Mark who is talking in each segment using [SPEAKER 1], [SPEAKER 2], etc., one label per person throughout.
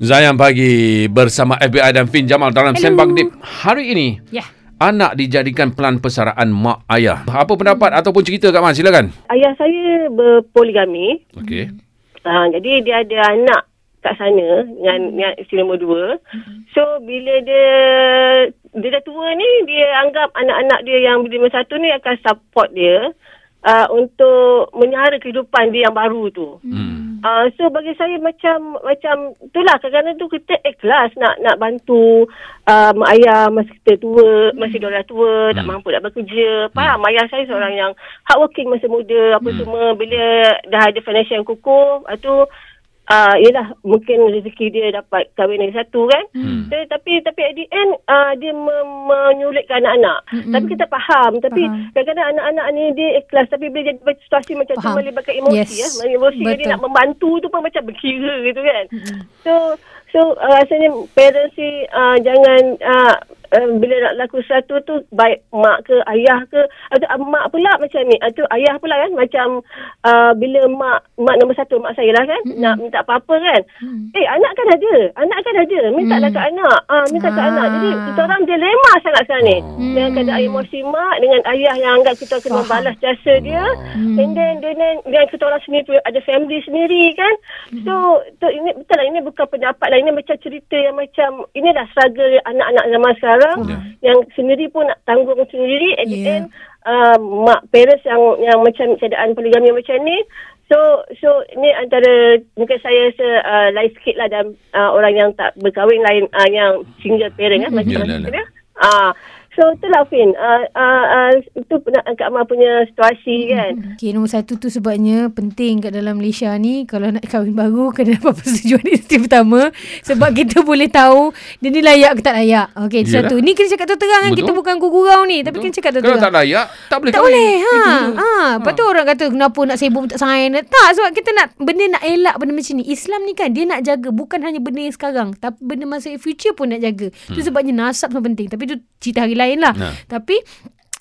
[SPEAKER 1] Zayan pagi bersama FBI dan Fin Jamal dalam
[SPEAKER 2] Hello.
[SPEAKER 1] Sembang Dip hari ini.
[SPEAKER 2] Ya.
[SPEAKER 1] Anak dijadikan pelan persaraan mak ayah. Apa pendapat ataupun cerita Kak Man? Silakan.
[SPEAKER 3] ayah saya berpoligami.
[SPEAKER 1] Okey.
[SPEAKER 3] Uh, jadi dia ada anak kat sana dengan, dengan isteri nombor dua. So bila dia dia dah tua ni dia anggap anak-anak dia yang nombor satu ni akan support dia uh, untuk menyara kehidupan dia yang baru tu.
[SPEAKER 1] Hmm.
[SPEAKER 3] Uh, so bagi saya macam macam itulah kadang-kadang tu kita ikhlas nak nak bantu mak ayah masa kita tua, masih dia dah tua, tak
[SPEAKER 1] Hmm.
[SPEAKER 3] mampu nak bekerja. Faham ayah saya seorang yang hardworking masa muda apa
[SPEAKER 1] Hmm.
[SPEAKER 3] semua bila dah ada financial kukuh, tu uh, yelah mungkin rezeki dia dapat kahwin lagi satu kan.
[SPEAKER 1] Hmm.
[SPEAKER 3] So, tapi tapi at the end uh, dia me- menyulitkan anak-anak.
[SPEAKER 2] Mm-mm.
[SPEAKER 3] Tapi kita faham. Tapi
[SPEAKER 2] Faham.
[SPEAKER 3] kadang-kadang anak-anak ni dia ikhlas tapi bila jadi situasi macam tu
[SPEAKER 2] Faham.
[SPEAKER 3] melibatkan emosi
[SPEAKER 2] Yes.
[SPEAKER 3] ya. Emosi jadi
[SPEAKER 2] Betul.
[SPEAKER 3] nak membantu tu pun macam berkira gitu kan.
[SPEAKER 2] Mm-mm.
[SPEAKER 3] So so uh, rasanya parents ni uh, jangan uh, uh, bila nak laku sesuatu tu baik mak ke ayah ke atau uh, mak pula macam ni atau ayah pula kan macam uh, bila mak mak nombor satu mak saya lah kan
[SPEAKER 2] Mm-mm.
[SPEAKER 3] nak minta apa-apa kan
[SPEAKER 2] Hmm.
[SPEAKER 3] eh anak kan ada anak kan ada minta lah
[SPEAKER 2] Hmm.
[SPEAKER 3] kat anak ah minta kat
[SPEAKER 2] Ah.
[SPEAKER 3] anak jadi kita orang dilema sangat sekarang ni
[SPEAKER 2] Hmm.
[SPEAKER 3] dengan keadaan emosi mak dengan ayah yang anggap kita kena
[SPEAKER 2] Faham.
[SPEAKER 3] balas jasa dia
[SPEAKER 2] Hmm.
[SPEAKER 3] And then dengan, dengan kita orang sendiri pun ada family sendiri kan. So tu, ini betul lah ini bukan pendapat lah. Ini macam cerita yang macam inilah struggle anak-anak zaman sekarang
[SPEAKER 1] Ya.
[SPEAKER 3] yang sendiri pun nak tanggung sendiri at the
[SPEAKER 2] Ya.
[SPEAKER 3] end uh, mak parents yang yang macam keadaan poligami macam ni So so ni antara mungkin saya se, uh, lain sikit lah dan uh, orang yang tak berkahwin lain uh, yang single parent kan macam
[SPEAKER 1] Ya,
[SPEAKER 3] mana
[SPEAKER 1] ya, ya.
[SPEAKER 3] dia. Ah so itulah Fin. Uh, uh, uh, itu pernah Kak Ma punya situasi kan.
[SPEAKER 2] Okay, nombor satu tu sebabnya penting kat dalam Malaysia ni kalau nak kahwin baru kena dapat persetujuan isteri pertama sebab kita boleh tahu dia ni layak ke tak layak. Okay, itu
[SPEAKER 1] Yelah.
[SPEAKER 2] satu. Ni kena cakap terang kan
[SPEAKER 1] Betul.
[SPEAKER 2] kita bukan gurau ni tapi kena cakap
[SPEAKER 1] Kalau
[SPEAKER 2] terang.
[SPEAKER 1] tak layak, tak boleh
[SPEAKER 2] Tak
[SPEAKER 1] kahwin.
[SPEAKER 2] boleh ha.
[SPEAKER 1] Itu dia.
[SPEAKER 2] ha. Lepas tu orang kata Kenapa nak sibuk Tak sign Tak sebab kita nak Benda nak elak Benda macam ni Islam ni kan Dia nak jaga Bukan hanya benda yang sekarang Tapi benda masa future pun nak jaga hmm. Tu sebabnya nasab semua penting Tapi tu cerita hari lain lah
[SPEAKER 1] Nah.
[SPEAKER 2] Tapi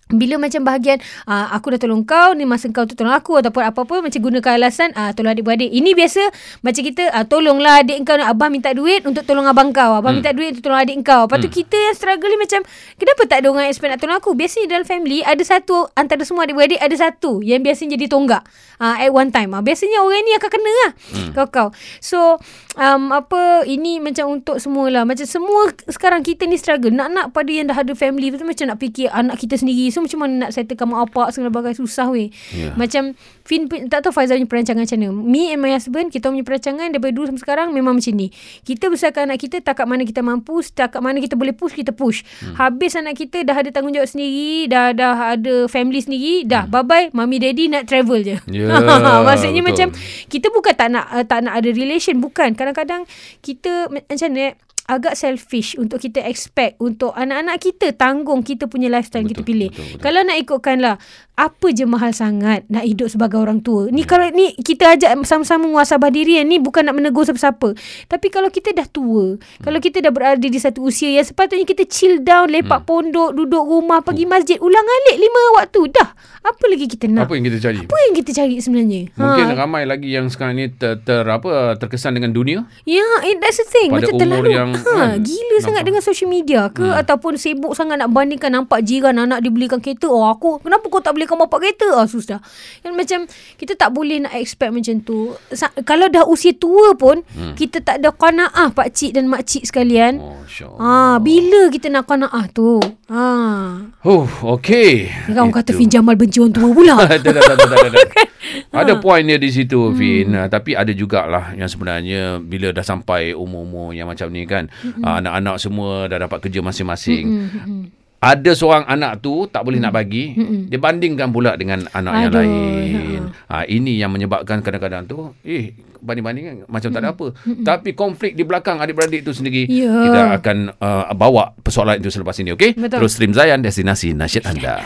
[SPEAKER 2] bila macam bahagian uh, aku dah tolong kau ni masa kau tu tolong aku ataupun apa-apa macam gunakan alasan uh, tolong adik-beradik. Ini biasa macam kita uh, tolonglah adik kau nak abang minta duit untuk tolong abang kau. Abang
[SPEAKER 1] Hmm.
[SPEAKER 2] minta duit untuk tolong adik kau. Lepas tu
[SPEAKER 1] Hmm.
[SPEAKER 2] kita yang struggle ni macam kenapa tak ada orang expect nak tolong aku? Biasanya dalam family ada satu antara semua adik-beradik ada satu yang biasanya jadi tonggak uh, at one time. Uh, biasanya orang ni akan kena lah.
[SPEAKER 1] Hmm.
[SPEAKER 2] kau-kau. So um, apa ini macam untuk semua lah macam semua sekarang kita ni struggle. Nak-nak pada yang dah ada family tu macam nak fikir anak kita sendiri. So macam mana nak settlekan mak apa segala bagai susah weh.
[SPEAKER 1] Ya.
[SPEAKER 2] macam Fin tak tahu Faizal punya perancangan macam mana. Me and my husband kita punya perancangan daripada dulu sampai sekarang memang macam ni. Kita besarkan anak kita takat mana kita mampu setakat mana kita boleh push kita push. Hmm. habis anak kita dah ada tanggungjawab sendiri dah dah ada family sendiri dah bye bye mami daddy nak travel je.
[SPEAKER 1] Ya,
[SPEAKER 2] maksudnya
[SPEAKER 1] betul.
[SPEAKER 2] macam kita bukan tak nak uh, tak nak ada relation bukan. Kadang-kadang kita ma- macam ni agak selfish untuk kita expect untuk anak-anak kita tanggung kita punya lifestyle
[SPEAKER 1] Betul,
[SPEAKER 2] kita pilih.
[SPEAKER 1] betul, betul.
[SPEAKER 2] Kalau nak ikutkan lah apa je mahal sangat nak hidup sebagai orang tua. Ni kalau ni kita ajak sama-sama muasabah diri ni bukan nak menegur siapa-siapa. Tapi kalau kita dah tua, kalau kita dah berada di satu usia yang sepatutnya kita chill down, lepak pondok, duduk rumah, pergi masjid, ulang alik lima waktu dah. Apa lagi kita nak?
[SPEAKER 1] Apa yang kita cari?
[SPEAKER 2] Apa yang kita cari sebenarnya?
[SPEAKER 1] Mungkin
[SPEAKER 2] ha.
[SPEAKER 1] ramai lagi yang sekarang ni ter, ter apa terkesan dengan dunia.
[SPEAKER 2] Ya, eh, that's the thing.
[SPEAKER 1] Pada
[SPEAKER 2] Macam
[SPEAKER 1] umur
[SPEAKER 2] terlalu
[SPEAKER 1] yang,
[SPEAKER 2] ha,
[SPEAKER 1] kan,
[SPEAKER 2] gila sangat
[SPEAKER 1] nampak.
[SPEAKER 2] dengan social media ke
[SPEAKER 1] Hmm.
[SPEAKER 2] ataupun sibuk sangat nak bandingkan nampak jiran anak dibelikan kereta. Oh, aku kenapa kau tak belikan bapak kereta? Ah, susah. Yang macam kita tak boleh nak expect macam tu. Sa- kalau dah usia tua pun
[SPEAKER 1] Hmm.
[SPEAKER 2] kita tak ada qanaah pak cik dan mak cik sekalian.
[SPEAKER 1] Oh,
[SPEAKER 2] Ah, bila kita nak qanaah tu? Ah.
[SPEAKER 1] Oh, okey.
[SPEAKER 2] Ni kan orang kata. Fin Jamal benci orang tua pula.
[SPEAKER 1] tak, tak, tak, tak, tak, tak.
[SPEAKER 2] Ha.
[SPEAKER 1] Ada point dia di situ Fin hmm. Tapi ada jugalah Yang sebenarnya Bila dah sampai Umur-umur yang macam ni kan hmm. Anak-anak semua Dah dapat kerja masing-masing.
[SPEAKER 2] Hmm, hmm, hmm.
[SPEAKER 1] Ada seorang anak tu Tak boleh nak bagi
[SPEAKER 2] Mm-mm.
[SPEAKER 1] Dia bandingkan pula Dengan anak yang
[SPEAKER 2] Aduh,
[SPEAKER 1] lain. ha, Ini yang menyebabkan Kadang-kadang tu Eh banding-banding Macam tak ada apa. Tapi konflik di belakang Adik-beradik tu sendiri
[SPEAKER 2] Ya.
[SPEAKER 1] Kita akan uh, Bawa persoalan itu selepas ini Okay. Terus stream Zayan Destinasi nasyid anda